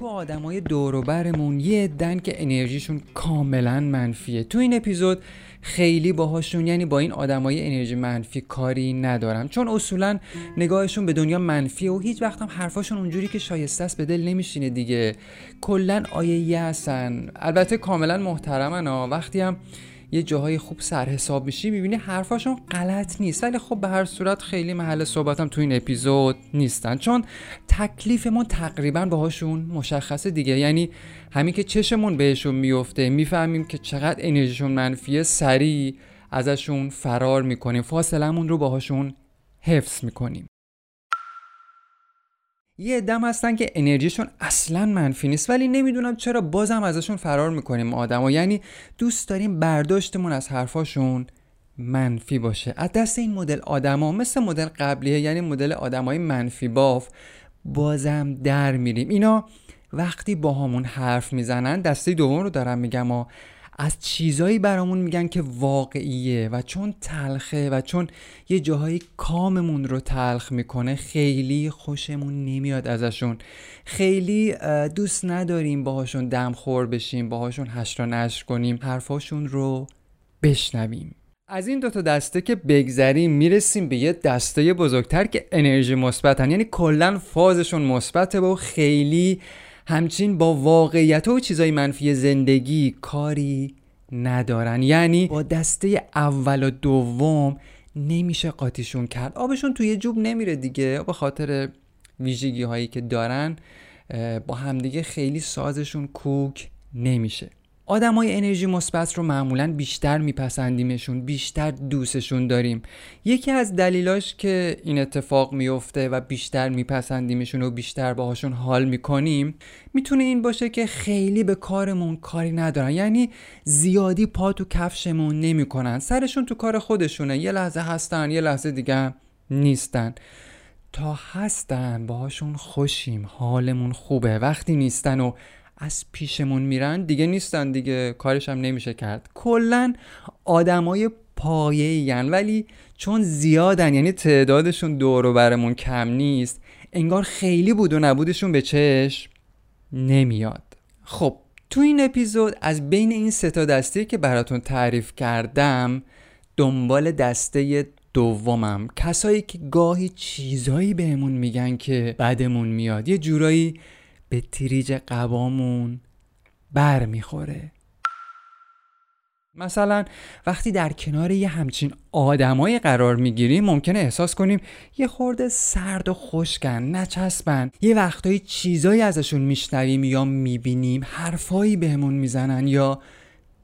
تو آدمای دوروبرمون یه دن که انرژیشون کاملا منفیه. تو این اپیزود خیلی باهاشون یعنی با این آدمای انرژی منفی کاری ندارم. چون اصولا نگاهشون به دنیا منفیه و هیچ وقت هم حرفاشون اونجوری که شایسته است به دل نمیشینه دیگه. کلا آیه هستن. البته کاملا محترمن ها. وقتی هم یه جاهای خوب سرحساب میشی می‌بینی حرفاشون غلط نیست. ولی خب به هر صورت خیلی محل صحبتم تو این اپیزود نیستن. چون تکلیفمون تقریبا باهاشون مشخصه دیگه. یعنی همین که چشمون بهشون میفته می‌فهمیم که چقدر انرژیشون منفیه سریع ازشون فرار می‌کنیم. فاصلمون رو باهاشون حفظ می‌کنیم. یه دم هستن که انرژیشون اصلا منفی نیست ولی نمی‌دونم چرا بازم ازشون فرار می‌کنیم آدم و یعنی دوست داریم برداشتمون از حرفاشون منفی باشه. از دست این مدل آدما مثل مدل قبلیه یعنی مدل آدمای منفی باف بازم در میریم. اینا وقتی با همون حرف می‌زنن دسته دوم رو دارم میگم و از چیزایی برامون میگن که واقعیه و چون تلخه و چون یه جاهایی کاممون رو تلخ می‌کنه خیلی خوشمون نمیاد ازشون. خیلی دوست نداریم باهاشون دم خور بشیم باهاشون هشت نشر کنیم حرفاشون رو بشنویم. از این دوتا دسته که بگذریم می‌رسیم به یه دسته بزرگتر که انرژی مثبتن. یعنی کلا فازشون مثبته و خیلی همچین با واقعیت و چیزای منفی زندگی کاری ندارن. یعنی با دسته اول و دوم نمیشه قاطیشون کرد. آبشون توی جوب نمیره دیگه. به خاطر ویژگی هایی که دارن با همدیگه خیلی سازشون کوک نمیشه. آدمای انرژی مثبت رو معمولا بیشتر میپسندیمشون بیشتر دوستشون داریم. یکی از دلیلاش که این اتفاق میفته و بیشتر میپسندیمشون و بیشتر باهاشون حال می‌کنیم می‌تونه این باشه که خیلی به کارمون کاری ندارن. یعنی زیادی پا تو کفشمون نمی‌کنن. سرشون تو کار خودشونه. یه لحظه هستن یه لحظه دیگه نیستن. تا هستن باهاشون خوشیم. حالمون خوبه. وقتی نیستن و از پیشمون میرن دیگه نیستن دیگه کارش هم نمیشه کرد. کلا آدمای پایه ولی چون زیادن یعنی تعدادشون دور و برمون کم نیست انگار خیلی بود و نبودشون به چشم نمیاد. خب تو این اپیزود از بین این سه تا دسته که براتون تعریف کردم دنبال دسته دومم. کسایی که گاهی چیزایی بهمون میگن که بعدمون میاد. یه جورایی به تریج قبامون بر می‌خوره مثلا وقتی در کنار یه همچین آدمایی قرار می‌گیریم ممکنه احساس کنیم یه خورده سرد و خشکن نچسبن. یه وقتایی چیزایی ازشون میشنویم یا می‌بینیم حرفایی بهمون می‌زنن یا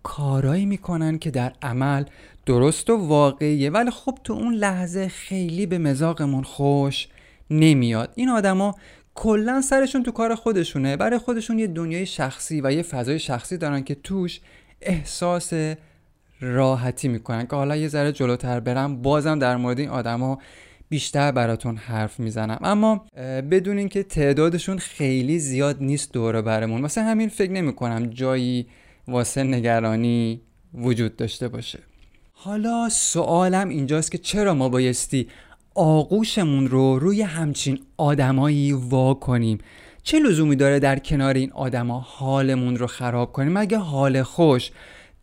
کارایی می‌کنن که در عمل درست و واقعیه. ولی خب تو اون لحظه خیلی به مزاقمون خوش نمیاد. این آدما کلا سرشون تو کار خودشونه. برای خودشون یه دنیای شخصی و یه فضای شخصی دارن که توش احساس راحتی می‌کنن که حالا یه ذره جلوتر برم بازم در مورد این آدما بیشتر براتون حرف می‌زنم. اما بدون اینکه تعدادشون خیلی زیاد نیست دوره برمون واسه همین فکر نمی کنم جایی واسه نگرانی وجود داشته باشه. حالا سوالم اینجاست که چرا ما بایستی آغوشمون رو روی همچین آدمایی وا کنیم. چه لزومی داره در کنار این آدما حالمون رو خراب کنیم؟ مگه حال خوش؟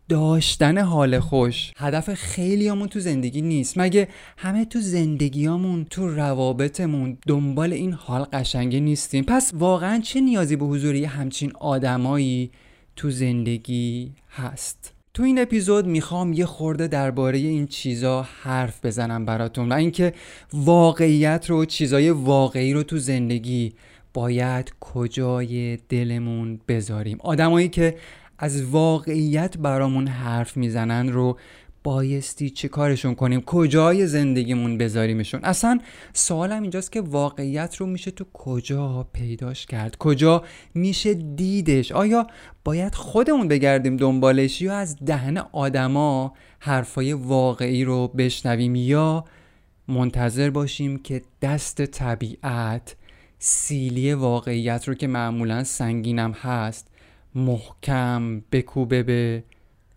داشتن حال خوش هدف خیلیامون تو زندگی نیست. مگه همه تو زندگیامون تو روابطمون دنبال این حال قشنگی نیستیم؟ پس واقعا چه نیازی به حضوری همچین آدمایی تو زندگی هست؟ تو این اپیزود می‌خوام یه خورده درباره این چیزا حرف بزنم براتون و اینکه واقعیت رو چیزای واقعی رو تو زندگی باید کجای دلمون بذاریم. آدمایی که از واقعیت برامون حرف می‌زنن رو بایستی چه کارشون کنیم؟ کجای زندگیمون بذاریمشون؟ اصلا سوالم اینجاست که واقعیت رو میشه تو کجا پیداش کرد؟ کجا میشه دیدش؟ آیا باید خودمون بگردیم دنبالش یا از دهن آدما حرفای واقعی رو بشنویم یا منتظر باشیم که دست طبیعت سیلی واقعیت رو که معمولا سنگینم هست محکم بکوبه به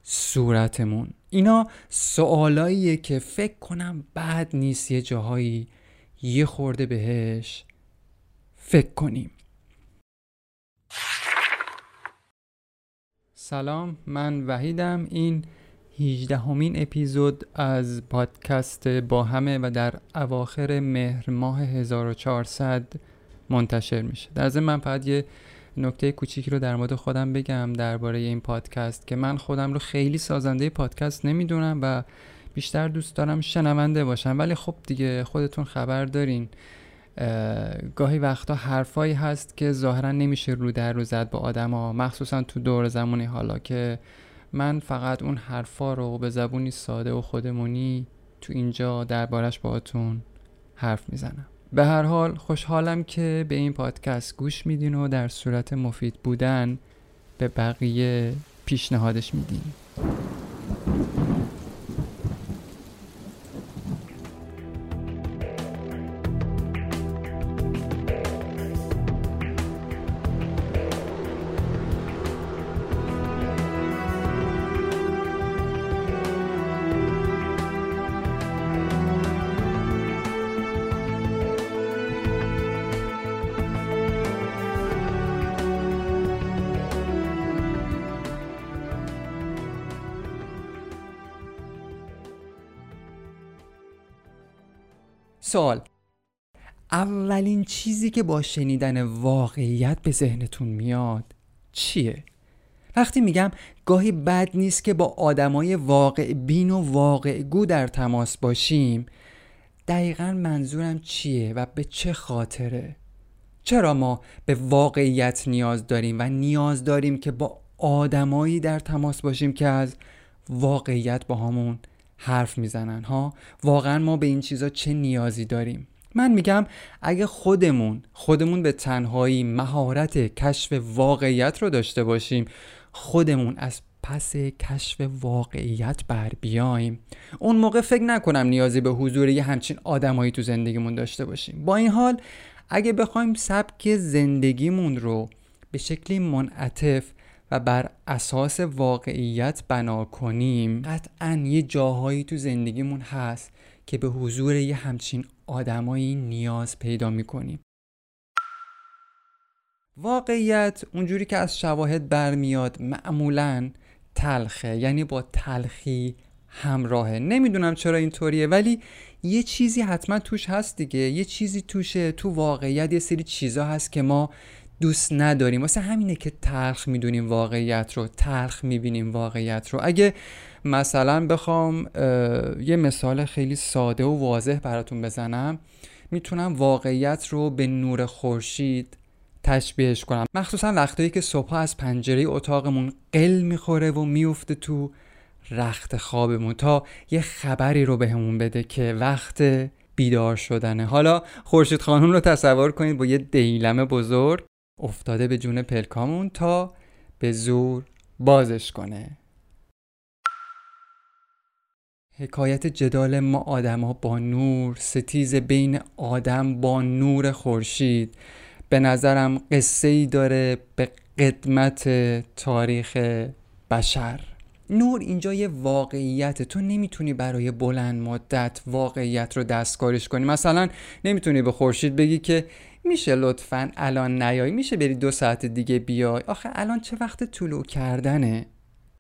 صورتمون. اینا سوالاییه که فکر کنم بد نیست یه جاهایی یه خورده بهش فکر کنیم. سلام من وحیدم. این 18 همین اپیزود از پادکست با همه و در اواخر مهر ماه 1400 منتشر میشه. در ضمن من فقط یه نکته کوچیکی رو در مورد خودم بگم درباره این پادکست که من خودم رو خیلی سازنده پادکست نمی‌دونم و بیشتر دوست دارم شنونده باشم. ولی خب دیگه خودتون خبر دارین. گاهی وقتا حرفایی هست که ظاهرا نمیشه رو در رو زد با آدما مخصوصا تو دور زمانی. حالا که من فقط اون حرفا رو به زبونی ساده و خودمونی تو اینجا دربارش باهاتون حرف می‌زنم. به هر حال خوشحالم که به این پادکست گوش میدین و در صورت مفید بودن به بقیه پیشنهادش میدین. سوال اولین چیزی که با شنیدن واقعیت به ذهنتون میاد چیه؟ وقتی میگم گاهی بد نیست که با آدمای واقع بین و واقع گو در تماس باشیم دقیقا منظورم چیه و به چه خاطره؟ چرا ما به واقعیت نیاز داریم و نیاز داریم که با آدمایی در تماس باشیم که از واقعیت با همون حرف می‌زنن ها؟ واقعا ما به این چیزا چه نیازی داریم؟ من میگم اگه خودمون خودمون به تنهایی مهارت کشف واقعیت رو داشته باشیم خودمون از پس کشف واقعیت بر بیایم. اون موقع فکر نکنم نیازی به حضور یه همچین آدمایی تو زندگیمون داشته باشیم. با این حال اگه بخوایم سبک زندگیمون رو به شکلی منعطف و بر اساس واقعیت بنا کنیم. قطعا یه جاهایی تو زندگیمون هست که به حضور یه همچین آدمایی نیاز پیدا می‌کنیم. واقعیت اونجوری که از شواهد برمیاد معمولا تلخه یعنی با تلخی همراهه. نمی‌دونم چرا اینطوریه ولی یه چیزی حتما توش هست دیگه. یه چیزی توشه تو واقعیت یه سری چیزا هست که ما دوست نداریم. واسه همینه که تلخ می‌دونیم واقعیت رو تلخ می‌بینیم واقعیت رو. اگه مثلا بخوام یه مثال خیلی ساده و واضح براتون بزنم می‌تونم واقعیت رو به نور خورشید تشبیهش کنم. مخصوصا وقتایی که صبح از پنجره اتاقمون قل می‌خوره و میفته تو رخت خوابمون تا یه خبری رو بهمون بده که وقت بیدار شدنه. حالا خورشید خانم رو تصور کنید با یه دیلم بزرگ. افتاده به جون پلکامون تا به زور بازش کنه. حکایت جدال ما آدما با نور ستیز بین آدم با نور خورشید. به نظرم قصه ای داره به قدمت تاریخ بشر. نور اینجا یه واقعیت تو نمی‌تونی برای بلند مدت واقعیت رو دستکاریش کنی. مثلا نمی‌تونی به خورشید بگی که میشه لطفا الان نیای؟ میشه بری دو ساعت دیگه بیای؟ آخه الان چه وقت طلوع کردنه؟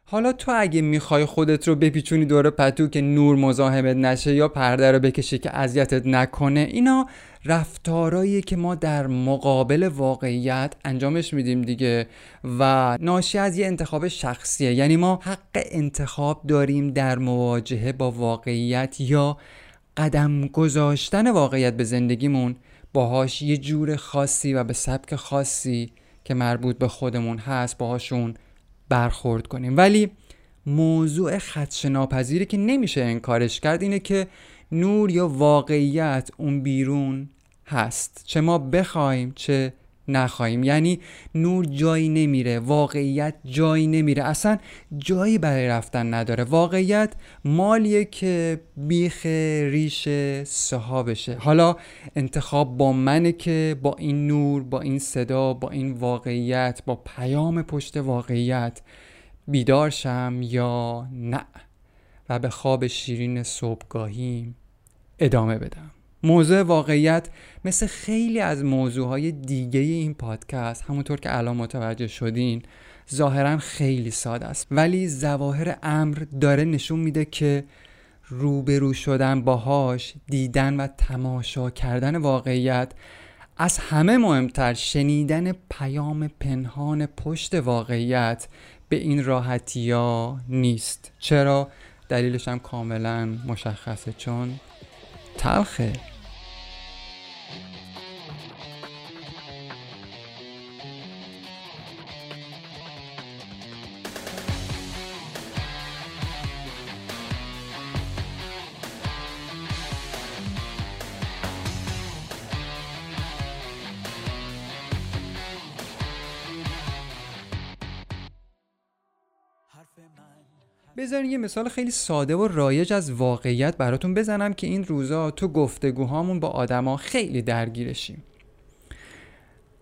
حالا تو اگه می‌خوای خودت رو بپیچونی دور پتو که نور مزاحمت نشه یا پرده رو بکشی که اذیتت نکنه اینا رفتارایی که ما در مقابل واقعیت انجامش میدیم دیگه و ناشی از یه انتخاب شخصیه. یعنی ما حق انتخاب داریم در مواجهه با واقعیت یا قدم گذاشتن واقعیت به زندگیمون. باهاش یه جور خاصی و به سبک خاصی که مربوط به خودمون هست باهاشون برخورد کنیم. ولی موضوع خدش ناپذیری که نمیشه انکارش کرد اینه که نور یا واقعیت اون بیرون هست. چه ما بخوایم چه نخواهیم. یعنی نور جایی نمیره واقعیت جایی نمیره. اصلا جایی برای رفتن نداره. واقعیت مالیه که بیخ ریش صحابشه. حالا انتخاب با منه که با این نور با این صدا با این واقعیت با پیام پشت واقعیت بیدار شم یا نه. و به خواب شیرین صبحگاهیم ادامه بدم. موضوع واقعیت مثل خیلی از موضوعهای دیگه این پادکست همونطور که الان متوجه شدین ظاهرا خیلی ساده است. ولی ظواهر امر داره نشون میده که روبرو شدن باهاش دیدن و تماشا کردن واقعیت از همه مهمتر شنیدن پیام پنهان پشت واقعیت به این راحتی ها نیست. چرا؟ دلیلش هم کاملا مشخصه چون تلخه. بذارین یه مثال خیلی ساده و رایج از واقعیت براتون بزنم که این روزا تو گفتگوهامون با آدما خیلی درگیرشیم.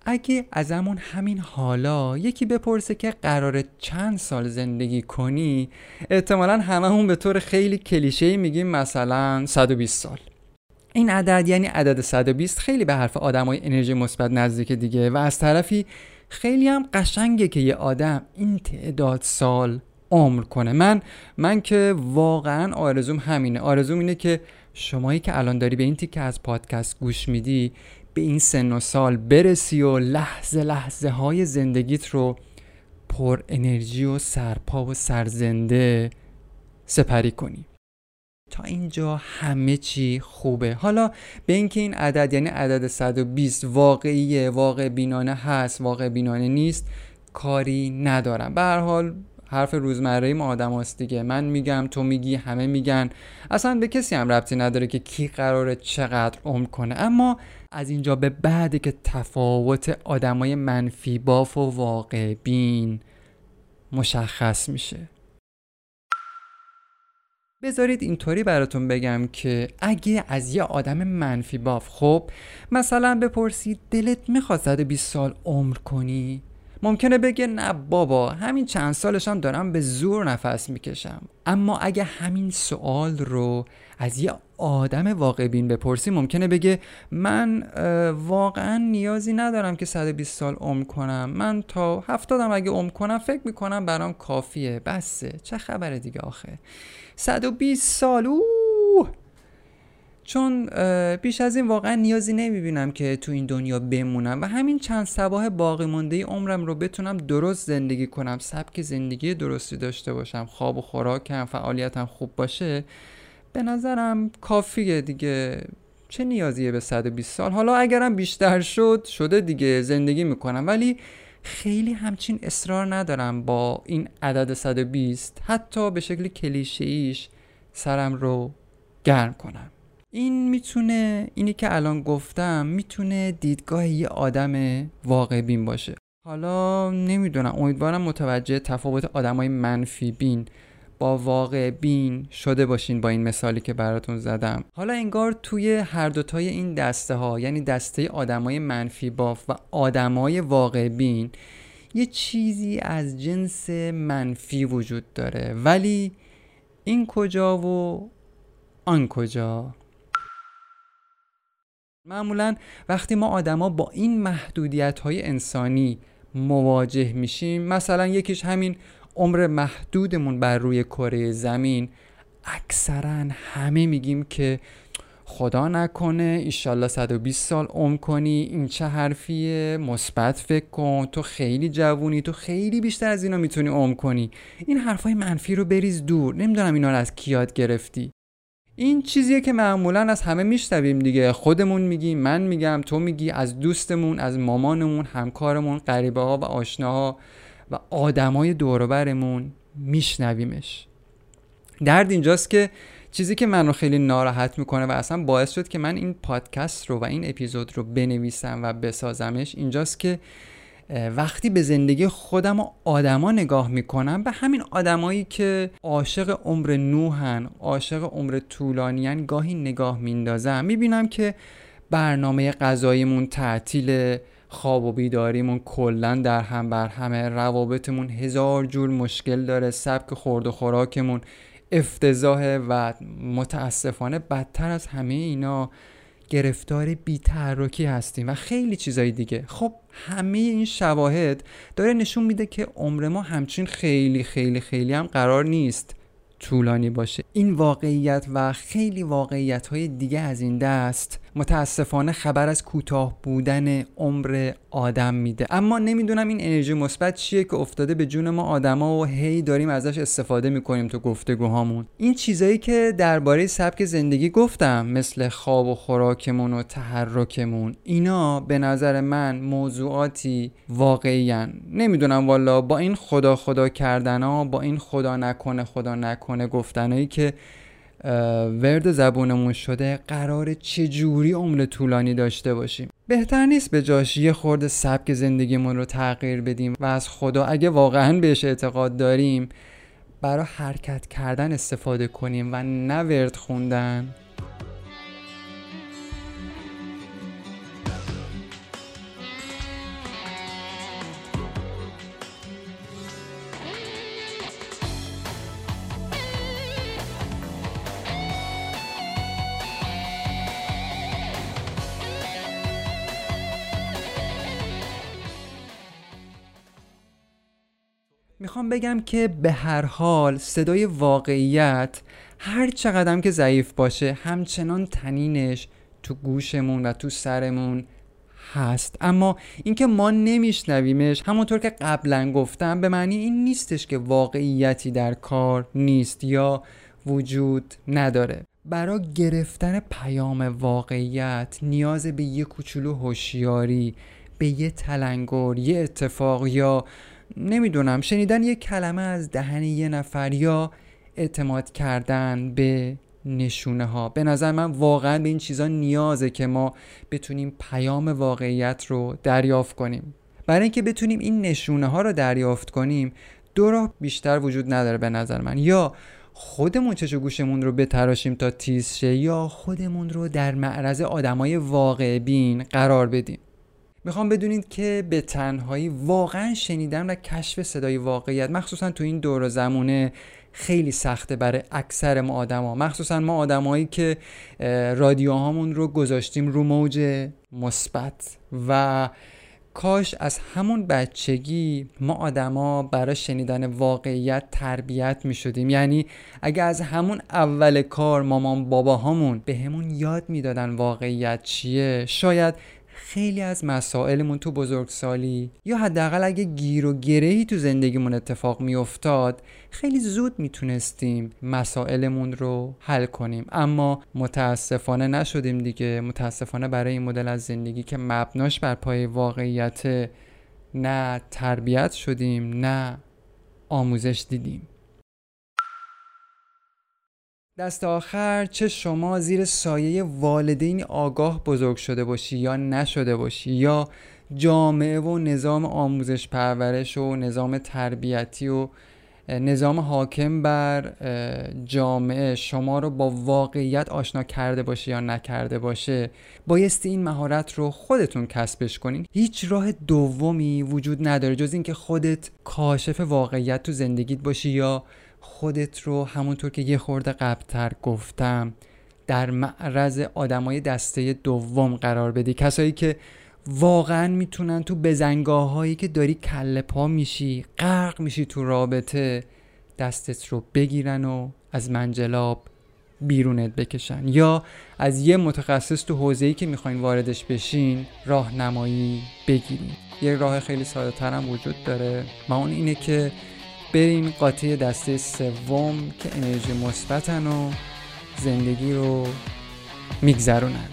اگه ازمون همین حالا یکی بپرسه که قرار چند سال زندگی کنی احتمالا هممون به طور خیلی کلیشه میگیم مثلا 120 سال. این عدد یعنی عدد 120 خیلی به حرف آدمای انرژی مثبت نزدیک دیگه و از طرفی خیلی هم قشنگه که یه آدم این تعداد سال عمر کنه. من من که واقعا آرزوم همینه. آرزوم اینه که شمایی که الان داری به این تیکه از پادکست گوش میدی به این سن و سال برسی و لحظه لحظه های زندگیت رو پر انرژی و سرپا و سرزنده سپری کنی. تا اینجا همه چی خوبه. حالا به اینکه این عدد یعنی عدد 120 واقعیه واقع بینانه هست واقع بینانه نیست کاری ندارم. به هر حال حرف روزمره ما آدم هست دیگه. من میگم تو میگی همه میگن. اصلا به کسی هم ربطی نداره که کی قراره چقدر عمر کنه. اما از اینجا به بعد که تفاوت آدمای منفی باف و واقع بین مشخص میشه. بذارید اینطوری براتون بگم که اگه از یه آدم منفی باف خب مثلا بپرسید دلت می‌خواد 120 سال عمر کنی؟ ممکنه بگه نه بابا همین چند سالشم دارم به زور نفس می‌کشم. اما اگه همین سوال رو از یه آدم واقع بین بپرسی ممکنه بگه من واقعا نیازی ندارم که 120 سال عمر کنم. من تا هفتادم اگه عمر کنم فکر می‌کنم برام کافیه. بسه. چه خبره دیگه آخه. 120 سال اوه! چون بیش از این واقعا نیازی نمی‌بینم که تو این دنیا بمونم و همین چند سباه باقی مونده عمرم رو بتونم درست زندگی کنم سبک زندگی درستی داشته باشم خواب و خوراکم فعالیتم خوب باشه به نظرم کافیه دیگه. چه نیازیه به 120 سال؟ حالا اگرم بیشتر شد شده دیگه زندگی می‌کنم ولی خیلی همچین اصرار ندارم با این عدد 120 حتی به شکل کلیشه ایش سرم رو گرم کنم. این می‌تونه اینی که الان گفتم می‌تونه دیدگاه یه آدم واقع بین باشه. حالا نمی‌دونم امیدوارم متوجه تفاوت آدمای منفی بین با واقع بین شده باشین با این مثالی که براتون زدم. حالا انگار توی هر دوتای این دسته ها یعنی دسته آدمای منفی باف و آدمای واقع بین یه چیزی از جنس منفی وجود داره. ولی این کجا و آن کجا؟ معمولا وقتی ما آدما با این محدودیت های انسانی مواجه میشیم مثلا یکیش همین عمر محدودمون بر روی کره زمین اکثرا همه میگیم که خدا نکنه ایشالله 120 سال عمر کنی این چه حرفیه مثبت فکر کن تو خیلی جوونی تو خیلی بیشتر از اینا می‌تونی عمر کنی. این حرفای منفی رو بریز دور نمی‌دونم اینا رو از کیاد گرفتی. این چیزیه که معمولا از همه میشنویم دیگه. خودمون میگیم من میگم تو میگی از دوستمون از مامانمون همکارمون غریبه ها و آشناها و آدمای دوروبرمون میشنویمش. درد اینجاست که چیزی که من رو خیلی ناراحت می‌کنه و اصلا باعث شد که من این پادکست رو و این اپیزود رو بنویسم و بسازمش اینجاست که وقتی به زندگی خودم و آدما نگاه می‌کنم به همین آدمایی که عاشق عمر نوحن عاشق عمر طولانیان گاهی نگاه میندازم می‌بینم که برنامه غذاییمون تعطیل خواب و بیداریمون کلا در هم بر همه. روابطمون هزار جور مشکل داره. سبک خورد و خوراکمون افتضاحه و متاسفانه بدتر از همه اینا. گرفتار بیتحرکی هستیم و خیلی چیزای دیگه. خب همه این شواهد داره نشون میده که عمر ما همچین خیلی خیلی خیلی هم قرار نیست طولانی باشه. این واقعیت و خیلی واقعیت های دیگه از این دست متاسفانه خبر از کوتاه بودن عمر آدم میده. اما نمی‌دونم این انرژی مثبت چیه که افتاده به جون ما آدما و هی داریم ازش استفاده می‌کنیم تو گفتگوهامون. این چیزایی که درباره سبک زندگی گفتم مثل خواب و خوراکمون و تحرکمون اینا به نظر من موضوعاتی واقعیان نمی‌دونم والا با این خدا خدا کردن ها با این خدا نکنه خدا نکنه گفتنایی که ورد زبونمون شده قرار چجوری عمر طولانی داشته باشیم. بهتر نیست به جاش یه خورده سبک زندگیمون رو تغییر بدیم و از خدا اگه واقعا بهش اعتقاد داریم برای حرکت کردن استفاده کنیم و نه ورد خوندن. می‌خوام بگم که به هر حال صدای واقعیت هر چقدر که ضعیف باشه همچنان تنینش تو گوشمون و تو سرمون هست. اما اینکه ما نمیشنویمش همونطور که قبلا گفتم به معنی این نیستش که واقعیتی در کار نیست یا وجود نداره. برای گرفتن پیام واقعیت نیاز به یه کوچولو هوشیاری به یه تلنگر یه اتفاق یا نمی‌دونم. شنیدن یه کلمه از دهن یه نفر یا اعتماد کردن به نشونه ها به نظر من واقعا به این چیزا نیازه که ما بتونیم پیام واقعیت رو دریافت کنیم. برای اینکه بتونیم این نشونه ها رو دریافت کنیم دو راه بیشتر وجود نداره به نظر من. یا خودمون چش و گوشمون رو بتراشیم تا تیز شه یا خودمون رو در معرض آدمای واقع بین قرار بدیم. می‌خوام بدونید که به تنهایی واقعا شنیدن و کشف صدای واقعیت مخصوصا تو این دور زمونه خیلی سخته برای اکثر ما آدما. مخصوصا ما آدمایی که رادیوهامون رو گذاشتیم رو موج مثبت و کاش از همون بچگی ما آدما برای شنیدن واقعیت تربیت می شدیم یعنی اگه از همون اول کار مامان باباهامون به همون یاد می‌دادن واقعیت چیه شاید خیلی از مسائلمون تو بزرگسالی یا حداقل اگه گیر و گرهی تو زندگیمون اتفاق میافتاد خیلی زود می‌تونستیم مسائلمون رو حل کنیم. اما متاسفانه نشدیم دیگه. متاسفانه برای این مدل از زندگی که مبناش بر پای واقعیت نه تربیت شدیم نه آموزش دیدیم. دست آخر چه شما زیر سایه والدین آگاه بزرگ شده باشی یا نشده باشی؟ یا جامعه و نظام آموزش پرورش و نظام تربیتی و نظام حاکم بر جامعه شما رو با واقعیت آشنا کرده باشه یا نکرده باشه بایستی این مهارت رو خودتون کسبش کنین. هیچ راه دومی وجود نداره جز اینکه خودت کاشف واقعیت تو زندگیت باشی یا خودت رو همونطور که یه خورده قبلتر گفتم در معرض آدمای دسته دوم قرار بدی. کسایی که واقعا می‌تونن تو بزنگاه هایی که داری کله پا میشی غرق میشی تو رابطه دستت رو بگیرن و از منجلاب بیرونت بکشن. یا از یه متخصص تو حوزه‌ای که می‌خواین واردش بشین راهنمایی بگیرین. یه راه خیلی ساده ترم وجود داره. و اون اینه که بریم قاطی دسته سوم که انرژی مثبتن و زندگی رو میگذرونن.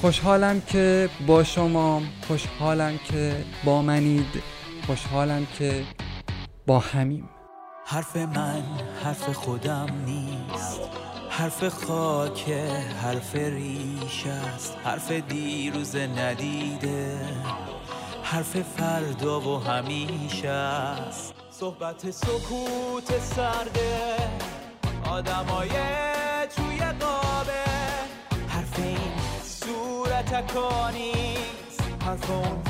خوشحالم که با شما خوشحالم که با منید خوشحالم که با همیم. حرف من حرف خودم نیست. حرف خاک حرف ریش است. حرف دیروز ندیده. حرف فردا و همیشه است. صحبت سکوت سرده آدمای توی قابه. حرف این صورت نیست حرف اون